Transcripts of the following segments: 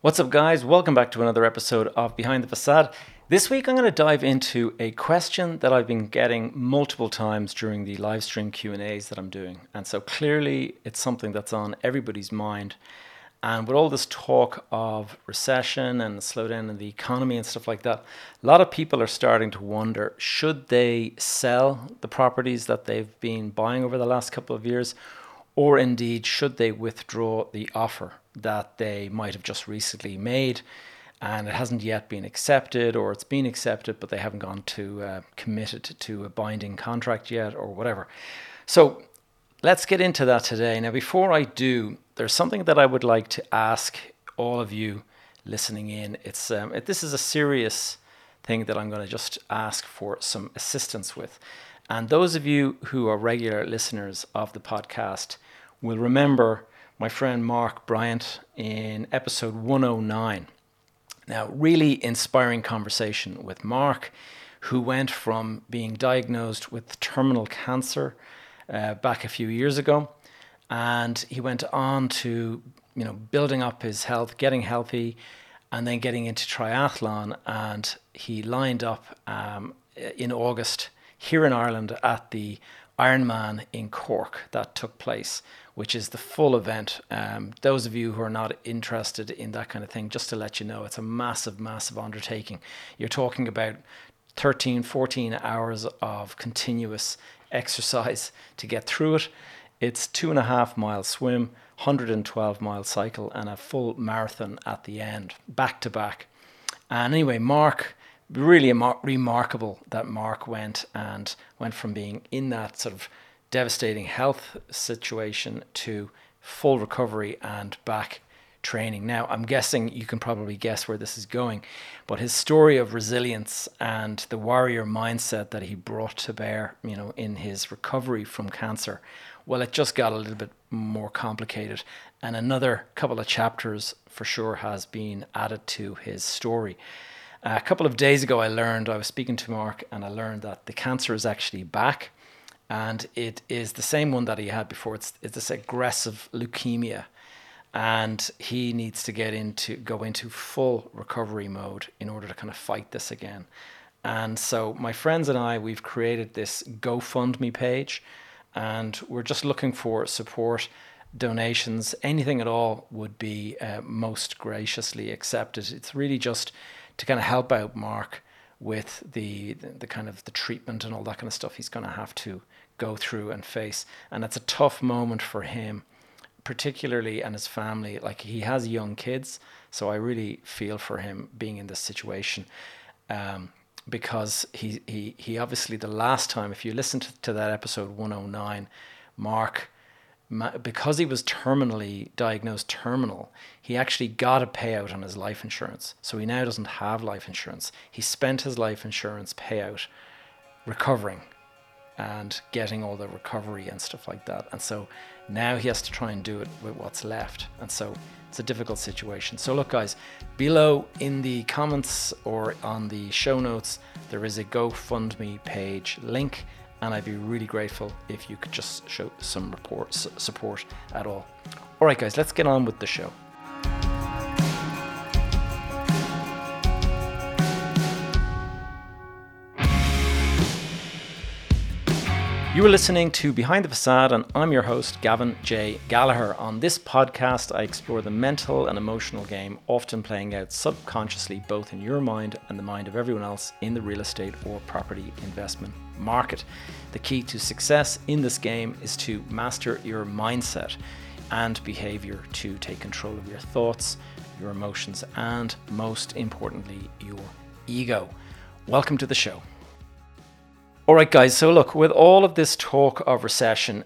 What's up, guys? Welcome back to another episode of Behind the Facade. This week, I'm going to dive into a question that I've been getting multiple times during the live stream Q and A's that I'm doing, and so clearly, it's something that's on everybody's mind. And with all this talk of recession and slowdown in the economy and stuff like that, a lot of people are starting to wonder should they sell the properties that they've been buying over the last couple of years, or indeed should they withdraw the offer that they might have just recently made and it hasn't yet been accepted, or it's been accepted but they haven't gone to uh, committed to a binding contract yet, or whatever. So let's get into that today. Now, before I do, there's something that I would like to ask all of you listening in. It's um, it, this is a serious thing that I'm going to just ask for some assistance with. And those of you who are regular listeners of the podcast will remember my friend Mark Bryant in episode 109. Now, really inspiring conversation with Mark, who went from being diagnosed with terminal cancer uh, back a few years ago and he went on to you know building up his health, getting healthy, and then getting into triathlon. And he lined up um, in August here in Ireland at the Ironman in Cork that took place, which is the full event. Um, those of you who are not interested in that kind of thing, just to let you know, it's a massive, massive undertaking. You're talking about 13, 14 hours of continuous exercise to get through it. It's two and a half mile swim, 112 mile cycle, and a full marathon at the end, back to back. And anyway, Mark, really remarkable that Mark went and went from being in that sort of devastating health situation to full recovery and back training. Now, I'm guessing you can probably guess where this is going, but his story of resilience and the warrior mindset that he brought to bear, you know, in his recovery from cancer well, it just got a little bit more complicated. And another couple of chapters for sure has been added to his story. A couple of days ago, I learned, I was speaking to Mark, and I learned that the cancer is actually back. And it is the same one that he had before. It's, it's this aggressive leukemia. And he needs to get into, go into full recovery mode in order to kind of fight this again. And so, my friends and I, we've created this GoFundMe page and we're just looking for support donations anything at all would be uh, most graciously accepted it's really just to kind of help out mark with the, the, the kind of the treatment and all that kind of stuff he's going to have to go through and face. And it's a tough moment for him particularly and his family. Like he has young kids so i really feel for him being in this situation um, because he, he, he obviously, the last time, if you listen to, to that episode 109, Mark, because he was terminally diagnosed terminal, he actually got a payout on his life insurance. So he now doesn't have life insurance. He spent his life insurance payout recovering and getting all the recovery and stuff like that. And so now he has to try and do it with what's left. And so it's a difficult situation. So, look, guys, below in the comments or on the show notes, there is a GoFundMe page link, and I'd be really grateful if you could just show some report, support at all. All right, guys, let's get on with the show. You are listening to Behind the Facade, and I'm your host, Gavin J. Gallagher. On this podcast, I explore the mental and emotional game often playing out subconsciously both in your mind and the mind of everyone else in the real estate or property investment market. The key to success in this game is to master your mindset and behavior to take control of your thoughts, your emotions, and most importantly, your ego. Welcome to the show. All right, guys. So, look, with all of this talk of recession,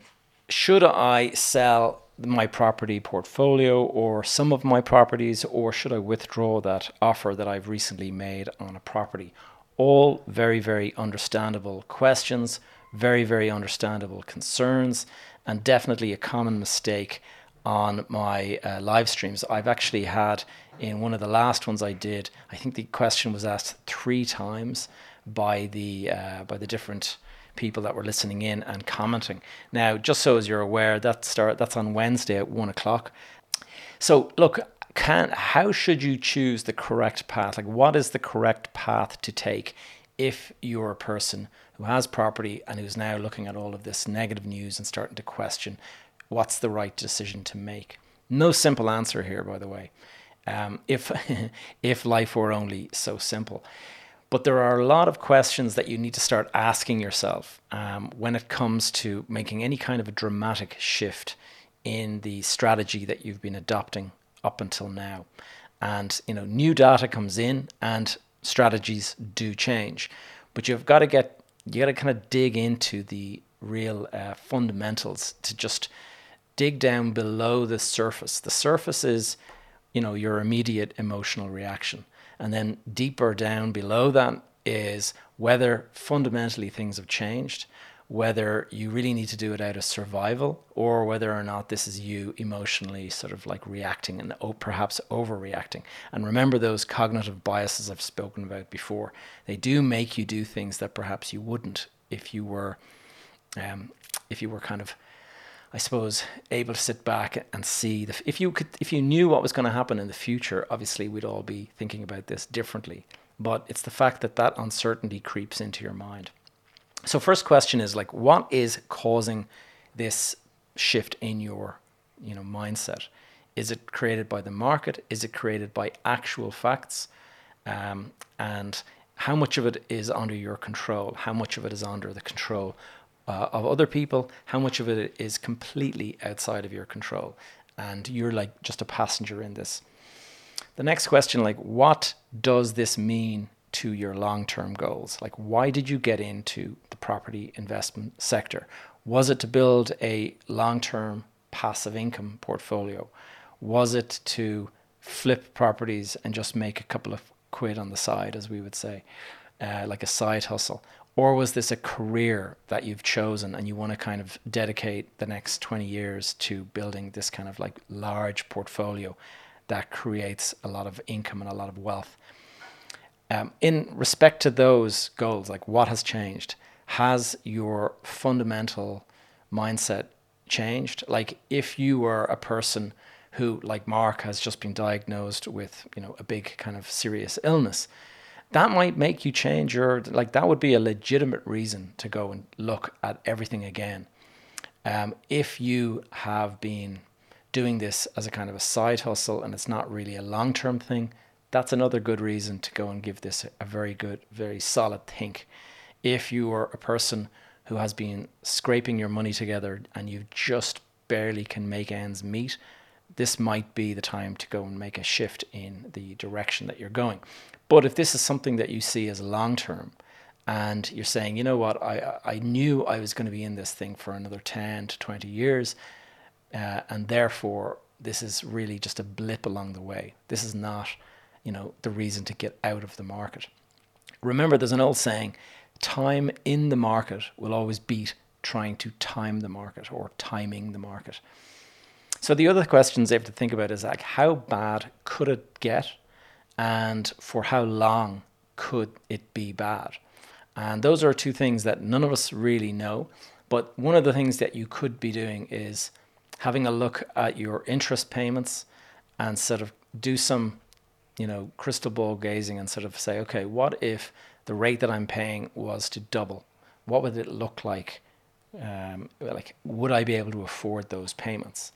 should I sell my property portfolio or some of my properties, or should I withdraw that offer that I've recently made on a property? All very, very understandable questions, very, very understandable concerns, and definitely a common mistake on my uh, live streams. I've actually had in one of the last ones I did, I think the question was asked three times by the uh, by the different people that were listening in and commenting. Now, just so as you're aware, that start that's on Wednesday at one o'clock. So look, can how should you choose the correct path? Like, what is the correct path to take if you're a person who has property and who's now looking at all of this negative news and starting to question what's the right decision to make? No simple answer here, by the way. Um, if if life were only so simple. But there are a lot of questions that you need to start asking yourself um, when it comes to making any kind of a dramatic shift in the strategy that you've been adopting up until now. And you know, new data comes in, and strategies do change. But you've got to get you got to kind of dig into the real uh, fundamentals to just dig down below the surface. The surface is, you know, your immediate emotional reaction. And then deeper down below that is whether fundamentally things have changed, whether you really need to do it out of survival, or whether or not this is you emotionally sort of like reacting and perhaps overreacting. And remember those cognitive biases I've spoken about before. They do make you do things that perhaps you wouldn't if you were, um, if you were kind of I suppose, able to sit back and see the, if you could, if you knew what was going to happen in the future, obviously we'd all be thinking about this differently. But it's the fact that that uncertainty creeps into your mind. So, first question is like, what is causing this shift in your, you know, mindset? Is it created by the market? Is it created by actual facts? Um, and how much of it is under your control? How much of it is under the control uh, of other people, how much of it is completely outside of your control. And you're like just a passenger in this. The next question, like, what does this mean to your long term goals? Like, why did you get into property investment sector? Was it to build a long term passive income portfolio? Was it to flip properties and just make a couple of quid on the side, as we would say, uh, like a side hustle? Or was this a career that you've chosen and you want to kind of dedicate the next 20 years to building this kind of like large portfolio that creates a lot of income and a lot of wealth? Um, in respect to those goals, like what has changed? Has your fundamental mindset changed? Like if you were a person who, like Mark, has just been diagnosed with, you know, a big kind of serious illness, that might make you change your like that would be a legitimate reason to go and look at everything again um, if you have been doing this as a kind of a side hustle and it's not really a long-term thing that's another good reason to go and give this a very good very solid think if you are a person who has been scraping your money together and you just barely can make ends meet this might be the time to go and make a shift in the direction that you're going but if this is something that you see as long term, and you're saying, you know what, I I knew I was going to be in this thing for another ten to twenty years, uh, and therefore this is really just a blip along the way. This is not, you know, the reason to get out of the market. Remember, there's an old saying: time in the market will always beat trying to time the market or timing the market. So the other questions they have to think about is like, how bad could it get? and for how long could it be bad? And those are two things that none of us really know. But one of the things that you could be doing is having a look at your interest payments and sort of do some, you know, crystal ball gazing and sort of say, okay, what if the rate that I'm paying was to double? What would it look like? Um, like, would I be able to afford those payments?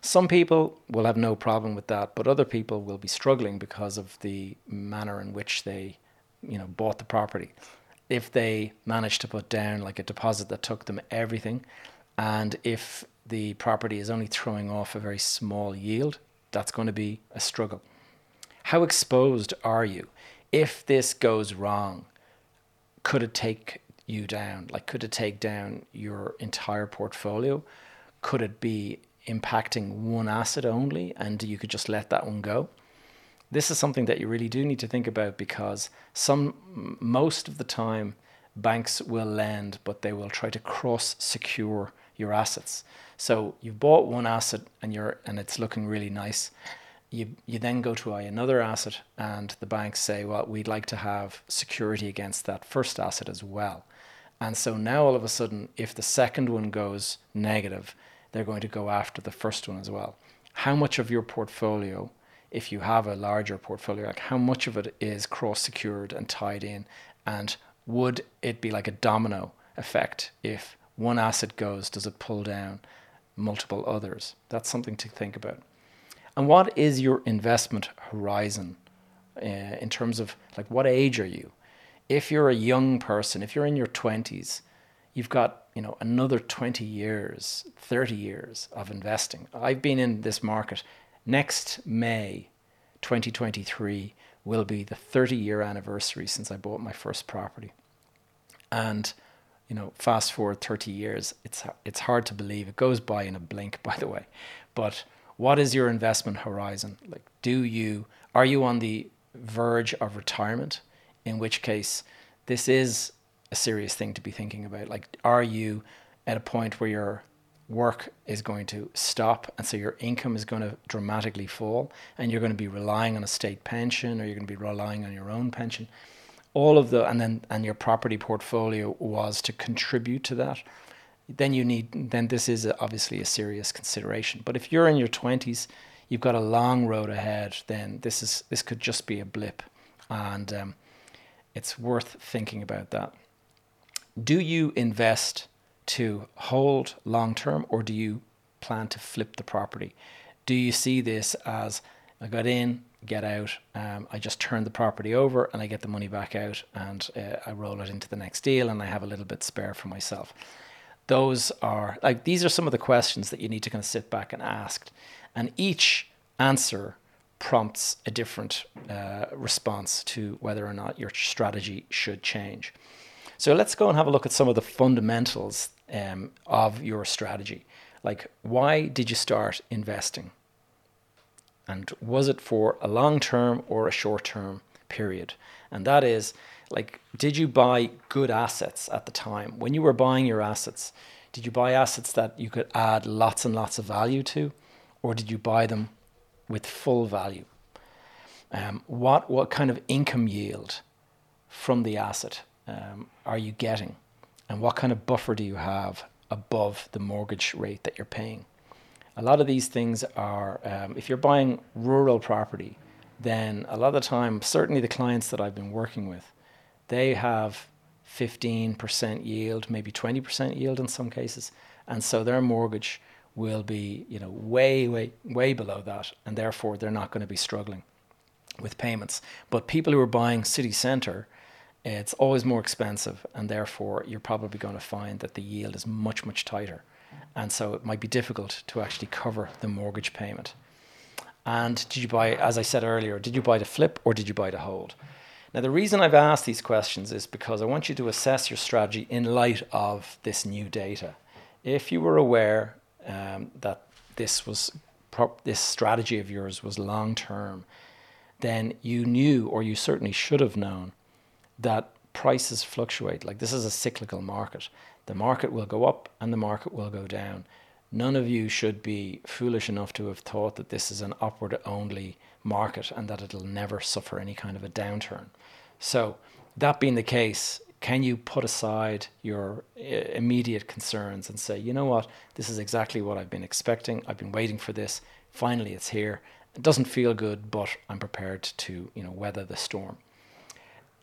Some people will have no problem with that, but other people will be struggling because of the manner in which they, you know, bought the property. If they manage to put down like a deposit that took them everything, and if the property is only throwing off a very small yield, that's going to be a struggle. How exposed are you? If this goes wrong, could it take you down? Like, could it take down your entire portfolio? Could it be impacting one asset only and you could just let that one go. This is something that you really do need to think about because some most of the time banks will lend but they will try to cross secure your assets. So you've bought one asset and you're and it's looking really nice. You you then go to another asset and the banks say, well, we'd like to have security against that first asset as well. And so now all of a sudden, if the second one goes negative, they're going to go after the first one as well. How much of your portfolio if you have a larger portfolio, like how much of it is cross secured and tied in, and would it be like a domino effect if one asset goes, does it pull down multiple others? That's something to think about. And what is your investment horizon uh, in terms of like what age are you? If you're a young person, if you're in your 20s, you've got you know another 20 years 30 years of investing. I've been in this market. Next may 2023 will be the 30 year anniversary since i bought my first property. And you know fast forward 30 years it's it's hard to believe. It goes by in a blink by the way. But what is your investment horizon? Like do you are you on the verge of retirement? In which case this is a serious thing to be thinking about. Like, are you at a point where your work is going to stop and so your income is going to dramatically fall and you're going to be relying on a state pension or you're going to be relying on your own pension? All of the and then and your property portfolio was to contribute to that then you need then this is obviously a serious consideration but if you're in your 20s you've got a long road ahead then this is this could just be a blip and um, it's worth thinking about that do you invest to hold long term or do you plan to flip the property? Do you see this as I got in, get out, um, I just turn the property over and I get the money back out and uh, I roll it into the next deal and I have a little bit spare for myself? Those are like these are some of the questions that you need to kind of sit back and ask, and each answer prompts a different uh, response to whether or not your strategy should change. So let's go and have a look at some of the fundamentals um, of your strategy. Like, why did you start investing? And was it for a long term or a short term period? And that is, like, did you buy good assets at the time? When you were buying your assets, did you buy assets that you could add lots and lots of value to? Or did you buy them with full value? Um, what, what kind of income yield from the asset um, are you getting? And what kind of buffer do you have above the mortgage rate that you're paying? A lot of these things are, um, if you're buying rural property, then a lot of the time, certainly the clients that I've been working with, they have 15% yield, maybe 20% yield in some cases. And so their mortgage will be, you know, way, way, way below that. And therefore they're not going to be struggling with payments. But people who are buying city centre, it's always more expensive, and therefore you're probably going to find that the yield is much, much tighter. And so it might be difficult to actually cover the mortgage payment. And did you buy, as I said earlier, did you buy to flip or did you buy to hold? Now, the reason I've asked these questions is because I want you to assess your strategy in light of this new data. If you were aware um, that this was this strategy of yours was long term, then you knew, or you certainly should have known, that prices fluctuate. Like this is a cyclical market. The market will go up and the market will go down. None of you should be foolish enough to have thought that this is an upward only market and that it'll never suffer any kind of a downturn. So, that being the case, can you put aside your uh, immediate concerns and say, you know what, this is exactly what I've been expecting. I've been waiting for this. Finally, it's here. It doesn't feel good, but I'm prepared to, you know, weather the storm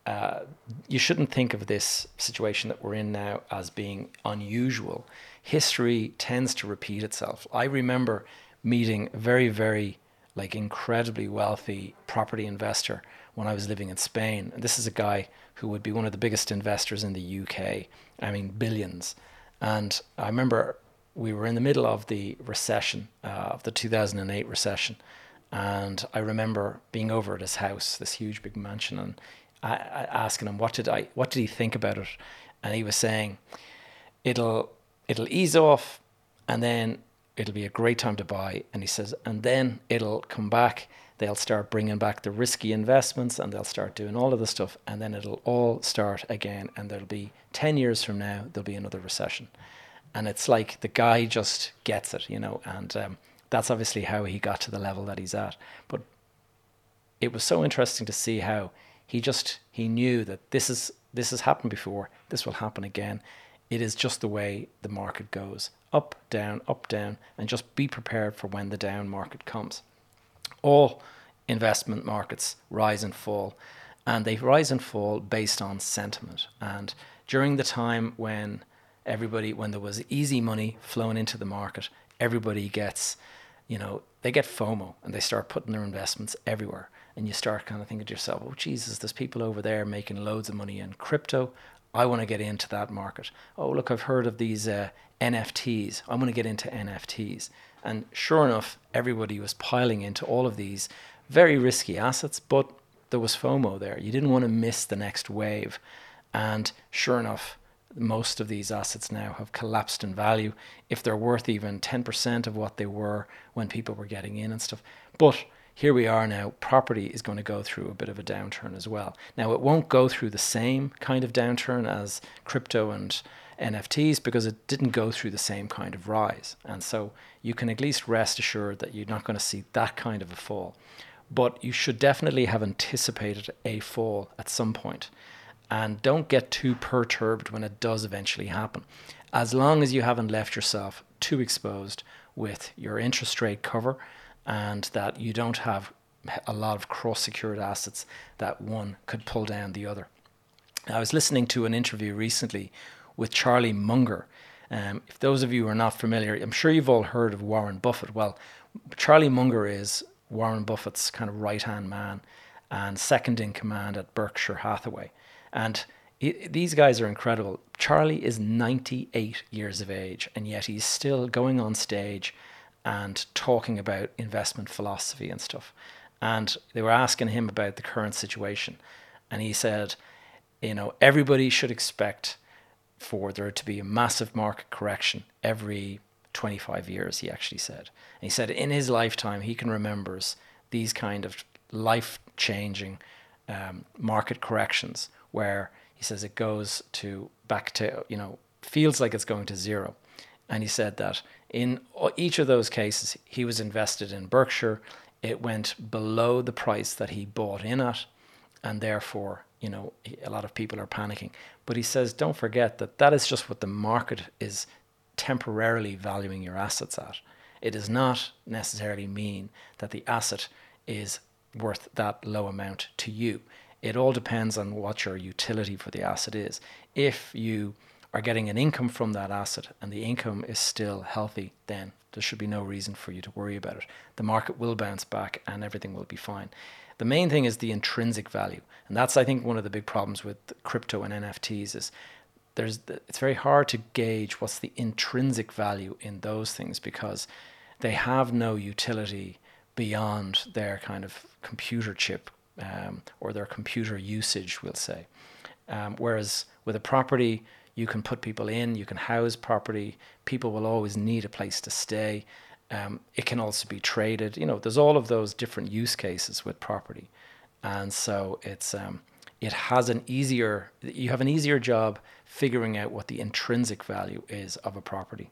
uh, you shouldn't think of this situation that we're in now as being unusual. History tends to repeat itself. I remember meeting a very, very like incredibly wealthy property investor when I was living in Spain. And this is a guy who would be one of the biggest investors in the UK. I mean, billions. And I remember we were in the middle of the recession, uh, of the 2008 recession. And I remember being over at his house, this huge big mansion, and asking him what did I what did he think about it, and he was saying, it'll it'll ease off, and then it'll be a great time to buy. And he says, and then it'll come back. They'll start bringing back the risky investments, and they'll start doing all of the stuff, and then it'll all start again. And there'll be ten years from now, there'll be another recession, and it's like the guy just gets it, you know, and. Um, that's obviously how he got to the level that he's at. But it was so interesting to see how he just he knew that this is this has happened before. This will happen again. It is just the way the market goes up, down, up, down, and just be prepared for when the down market comes. All investment markets rise and fall, and they rise and fall based on sentiment. And during the time when everybody, when there was easy money flowing into the market, everybody gets, you know, they get FOMO and they start putting their investments everywhere. And you start kind of thinking to yourself, oh, Jesus, there's people over there making loads of money in crypto. I want to get into that market. Oh, look, I've heard of these uh, NFTs. I want to get into NFTs. And sure enough, everybody was piling into all of these very risky assets, but there was FOMO there. You didn't want to miss the next wave. And sure enough, most of these assets now have collapsed in value if they're worth even 10% of what they were when people were getting in and stuff. But here we are now, property is going to go through a bit of a downturn as well. Now, it won't go through the same kind of downturn as crypto and NFTs because it didn't go through the same kind of rise. And so you can at least rest assured that you're not going to see that kind of a fall. But you should definitely have anticipated a fall at some point. and don't get too perturbed when it does eventually happen. As long as you haven't left yourself too exposed with your interest rate cover and that you don't have a lot of cross secured assets that one could pull down the other. I was listening to an interview recently with Charlie Munger. Um, if those of you are not familiar, I'm sure you've all heard of Warren Buffett. Well, Charlie Munger is Warren Buffett's kind of right hand man and second in command at Berkshire Hathaway. And he, these guys are incredible. Charlie is 98 years of age, and yet he's still going on stage and talking about investment philosophy and stuff. And they were asking him about the current situation. And he said, you know, everybody should expect for there to be a massive market correction every 25 years, he actually said. And he said in his lifetime, he can remembers these kind of life changing um, market corrections where he says it goes to back to, you know, feels like it's going to zero. And he said that in each of those cases, he was invested in Berkshire. It went below the price that he bought in at, and therefore, you know, a lot of people are panicking. But he says, don't forget that that is just what the market is temporarily valuing your assets at. It does not necessarily mean that the asset is worth that low amount to you. It all depends on what your utility for the asset is. If you are getting an income from that asset and the income is still healthy, then there should be no reason for you to worry about it. The market will bounce back and everything will be fine. The main thing is the intrinsic value. And that's I think one of the big problems with crypto and NFTs is there's it's very hard to gauge what's the intrinsic value in those things because they have no utility beyond their kind of computer chip um, or their computer usage, we'll say. Um, whereas with a property, you can put people in, you can house property, people will always need a place to stay. Um, it can also be traded. You know, there's all of those different use cases with property, and so it's um, it has an easier. You have an easier job figuring out what the intrinsic value is of a property.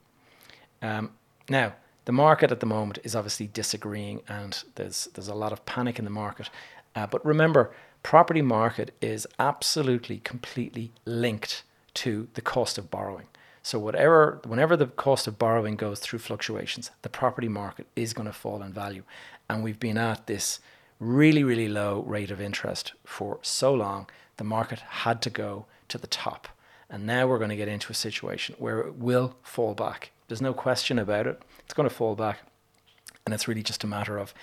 Um, now, the market at the moment is obviously disagreeing, and there's there's a lot of panic in the market. Uh, but remember, property market is absolutely completely linked to the cost of borrowing. So whatever, whenever the cost of borrowing goes through fluctuations, the property market is going to fall in value, and we've been at this really, really low rate of interest for so long. The market had to go to the top, and now we're going to get into a situation where it will fall back. There's no question about it. It's going to fall back, and it's really just a matter of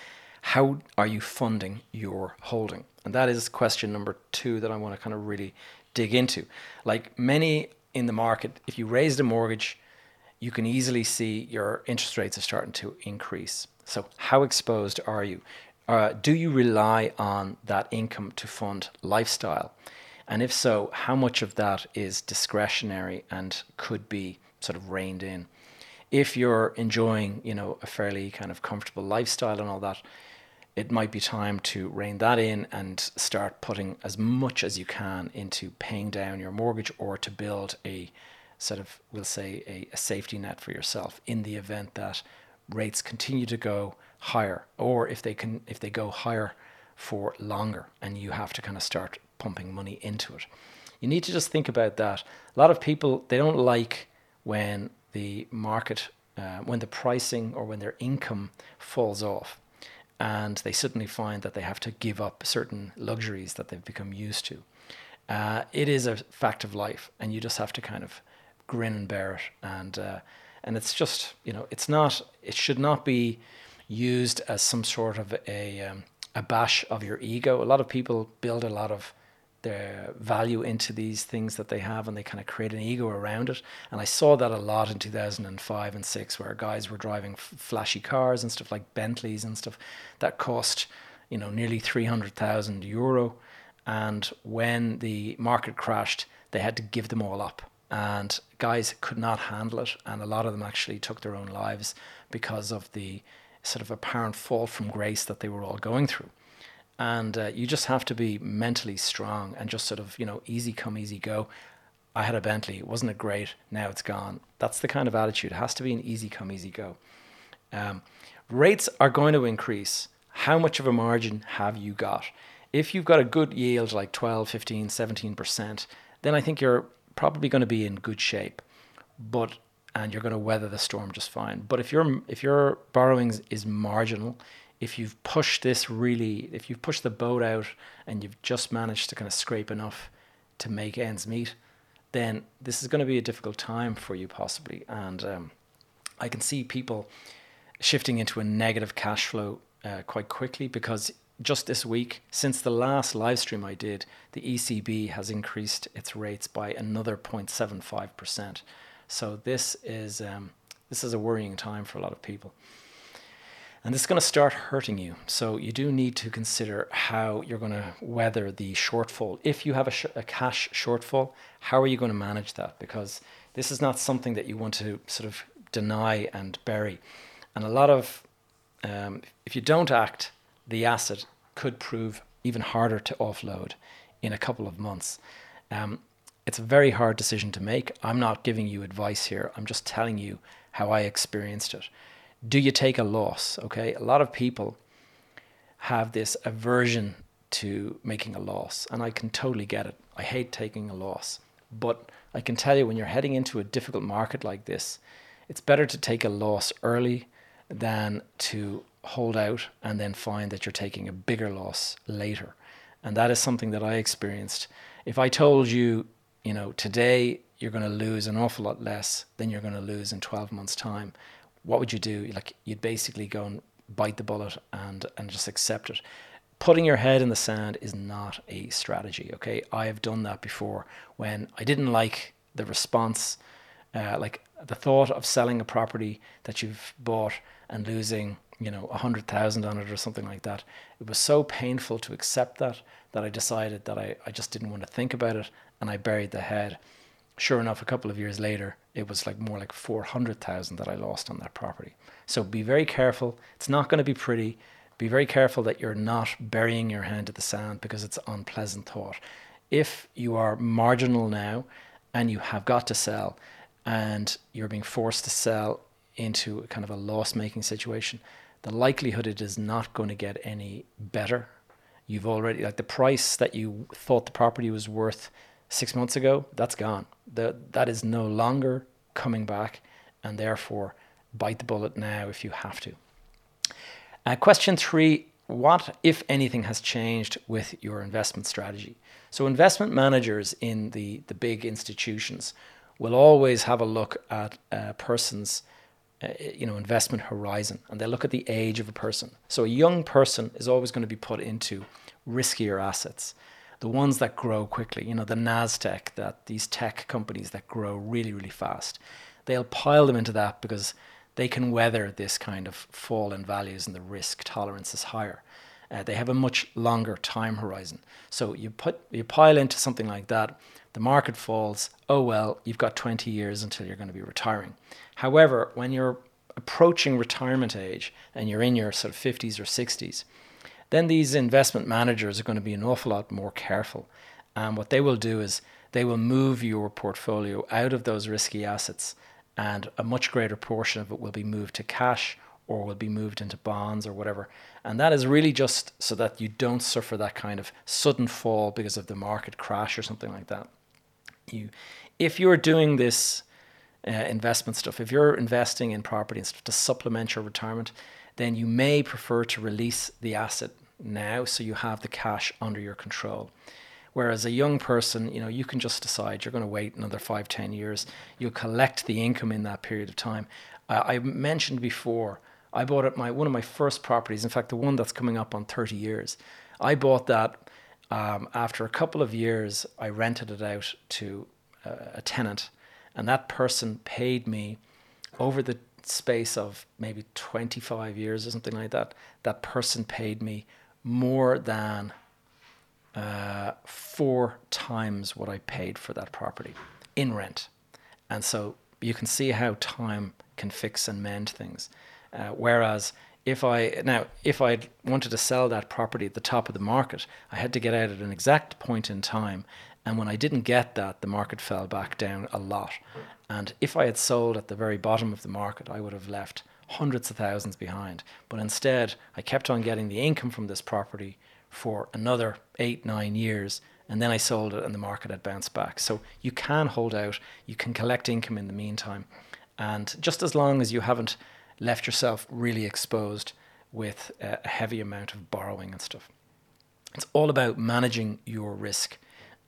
how are you funding your holding? And that is question number two that I want to kind of really dig into. Like many in the market, if you raised a mortgage, you can easily see your interest rates are starting to increase. So, how exposed are you? Uh, do you rely on that income to fund lifestyle? And if so, how much of that is discretionary and could be sort of reined in? If you're enjoying, you know, a fairly kind of comfortable lifestyle and all that, it might be time to rein that in and start putting as much as you can into paying down your mortgage or to build a sort of, we'll say, a, a safety net for yourself in the event that rates continue to go higher or if they can if they go higher for longer and you have to kind of start pumping money into it. You need to just think about that. A lot of people they don't like when the market uh, when the pricing or when their income falls off and they suddenly find that they have to give up certain luxuries that they've become used to. Uh, it is a fact of life, and you just have to kind of grin and bear it. And uh, and it's just you know it's not it should not be used as some sort of a um, a bash of your ego. A lot of people build a lot of their value into these things that they have and they kind of create an ego around it. And i saw that a lot in 2005 and 6 where guys were driving f- flashy cars and stuff like bentleys and stuff that cost you know nearly 300000 euro. And when the market crashed they had to give them all up. And guys could not handle it and a lot of them actually took their own lives because of the sort of apparent fall from grace that they were all going through and uh, you just have to be mentally strong and just sort of you know easy come easy go. I had a bentley. Wasn't it great now it's gone. That's the kind of attitude. It has to be an easy come easy go. Um, rates are going to increase. How much of a margin have you got? If you've got a good yield like 12 15 17% then i think you're probably going to be in good shape. But and you're going to weather the storm just fine. But if your if your borrowings is marginal if you've pushed this really, if you've pushed the boat out and you've just managed to kind of scrape enough to make ends meet, then this is going to be a difficult time for you possibly. And um, I can see people shifting into a negative cash flow uh, quite quickly because just this week, since the last live stream I did, the ECB has increased its rates by another 0.75%. So this is um, this is a worrying time for a lot of people. And this is going to start hurting you. So you do need to consider how you're going to weather the shortfall. If you have a, sh- a, cash shortfall, how are you going to manage that? Because this is not something that you want to sort of deny and bury. And a lot of, um, if you don't act, the asset could prove even harder to offload in a couple of months. Um, it's a very hard decision to make. I'm not giving you advice here. I'm just telling you how I experienced it do you take a loss? Okay, a lot of people have this aversion to making a loss, and I can totally get it. I hate taking a loss, but I can tell you when you're heading into a difficult market like this, it's better to take a loss early than to hold out and then find that you're taking a bigger loss later. And that is something that I experienced. If I told you, you know, today you're going to lose an awful lot less than you're going to lose in 12 months' time, what would you do? Like you'd basically go and bite the bullet and and just accept it. Putting your head in the sand is not a strategy. Okay, I have done that before when I didn't like the response, uh, like the thought of selling a property that you've bought and losing, you know, a hundred thousand on it or something like that. It was so painful to accept that that I decided that I, I just didn't want to think about it and I buried the head sure enough, a couple of years later, it was like more like 400,000 that I lost on that property. So be very careful. It's not going to be pretty. Be very careful that you're not burying your hand in the sand because it's unpleasant thought. If you are marginal now and you have got to sell and you're being forced to sell into kind of a loss making situation, the likelihood it is not going to get any better. You've already, like the price that you thought the property was worth six months ago, that's gone. That is no longer coming back, and therefore bite the bullet now if you have to. Uh, question three What, if anything, has changed with your investment strategy? So, investment managers in the, the big institutions will always have a look at a person's uh, you know investment horizon and they look at the age of a person so a young person is always going to be put into riskier assets the ones that grow quickly, you know, the Nasdaq, that these tech companies that grow really, really fast, they'll pile them into that because they can weather this kind of fall in values and the risk tolerance is higher. Uh, they have a much longer time horizon. So you put you pile into something like that, the market falls. Oh well, you've got 20 years until you're going to be retiring. However, when you're approaching retirement age and you're in your sort of 50s or 60s, then these investment managers are going to be an awful lot more careful. And what they will do is they will move your portfolio out of those risky assets, and a much greater portion of it will be moved to cash or will be moved into bonds or whatever. And that is really just so that you don't suffer that kind of sudden fall because of the market crash or something like that. You, if you're doing this uh, investment stuff, if you're investing in property and stuff to supplement your retirement, then you may prefer to release the asset now so you have the cash under your control. Whereas a young person, you know, you can just decide you're going to wait another five, ten years. You'll collect the income in that period of time. I mentioned before, I bought my one of my first properties. In fact, the one that's coming up on 30 years. I bought that um, after a couple of years. I rented it out to uh, a tenant, and that person paid me over the space of maybe 25 years or something like that. That person paid me more than uh, four times what I paid for that property in rent. And so you can see how time can fix and mend things. Uh, whereas if I now if I wanted to sell that property at the top of the market, I had to get out at an exact point in time. And when I didn't get that, the market fell back down a lot. And if I had sold at the very bottom of the market, I would have left hundreds of thousands behind. But instead, I kept on getting the income from this property for another eight, nine years. And then I sold it and the market had bounced back. So you can hold out, you can collect income in the meantime. And just as long as you haven't left yourself really exposed with a heavy amount of borrowing and stuff. It's all about managing your risk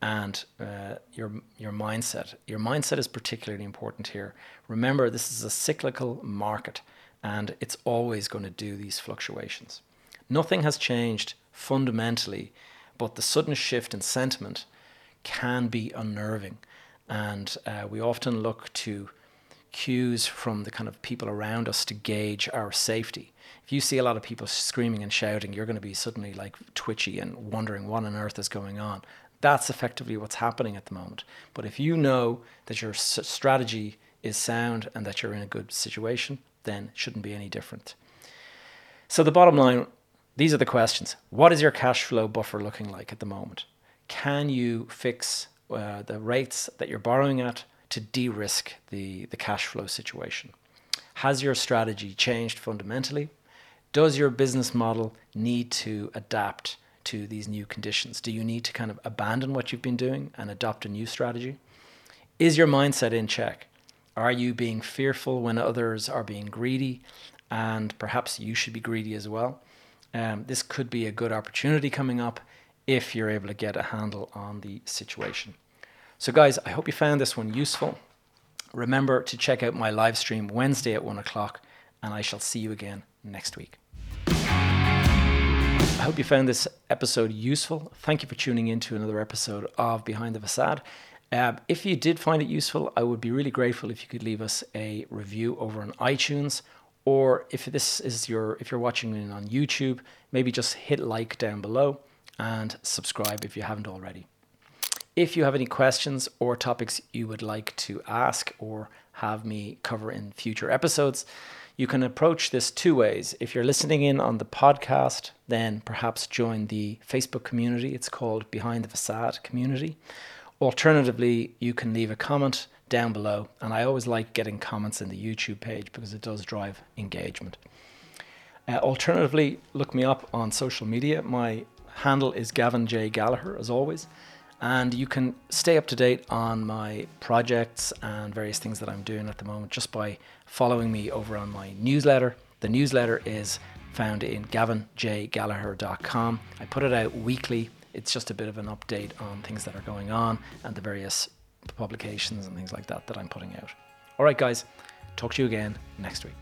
and uh, your your mindset. Your mindset is particularly important here. Remember, this is a cyclical market, and it's always going to do these fluctuations. Nothing has changed fundamentally, but the sudden shift in sentiment can be unnerving. And uh, we often look to cues from the kind of people around us to gauge our safety. If you see a lot of people screaming and shouting, you're going to be suddenly like twitchy and wondering what on earth is going on. That's effectively what's happening at the moment. But if you know that your strategy is sound and that you're in a good situation, then shouldn't be any different. So the bottom line these are the questions. What is your cash flow buffer looking like at the moment? Can you fix uh, the rates that you're borrowing at to de risk the, the cash flow situation? Has your strategy changed fundamentally? Does your business model need to adapt to these new conditions? Do you need to kind of abandon what you've been doing and adopt a new strategy? Is your mindset in check? Are you being fearful when others are being greedy? And perhaps you should be greedy as well um, this could be a good opportunity coming up if you're able to get a handle on the situation. So, guys, I hope you found this one useful. Remember to check out my live stream Wednesday at one o'clock, and I shall see you again next week. I hope you found this episode useful. Thank you for tuning in to another episode of Behind the Facade. Uh, if you did find it useful, I would be really grateful if you could leave us a review over on iTunes or if this is your if you're watching it on YouTube, maybe just hit like down below and subscribe if you haven't already. If you have any questions or topics you would like to ask or have me cover in future episodes, you can approach this two ways. If you're listening in on the podcast, then perhaps join the Facebook community. It's called Behind the Facade Community. Alternatively, you can leave a comment down below. And I always like getting comments in the YouTube page because it does drive engagement. Uh, alternatively, look me up on social media. My handle is Gavin J. Gallagher, as always. And you can stay up to date on my projects and various things that I'm doing at the moment just by following me over on my newsletter. The newsletter is found in gavinjgallagher.com. I put it out weekly. It's just a bit of an update on things that are going on and the various publications and things like that that I'm putting out. All right, guys, talk to you again next week.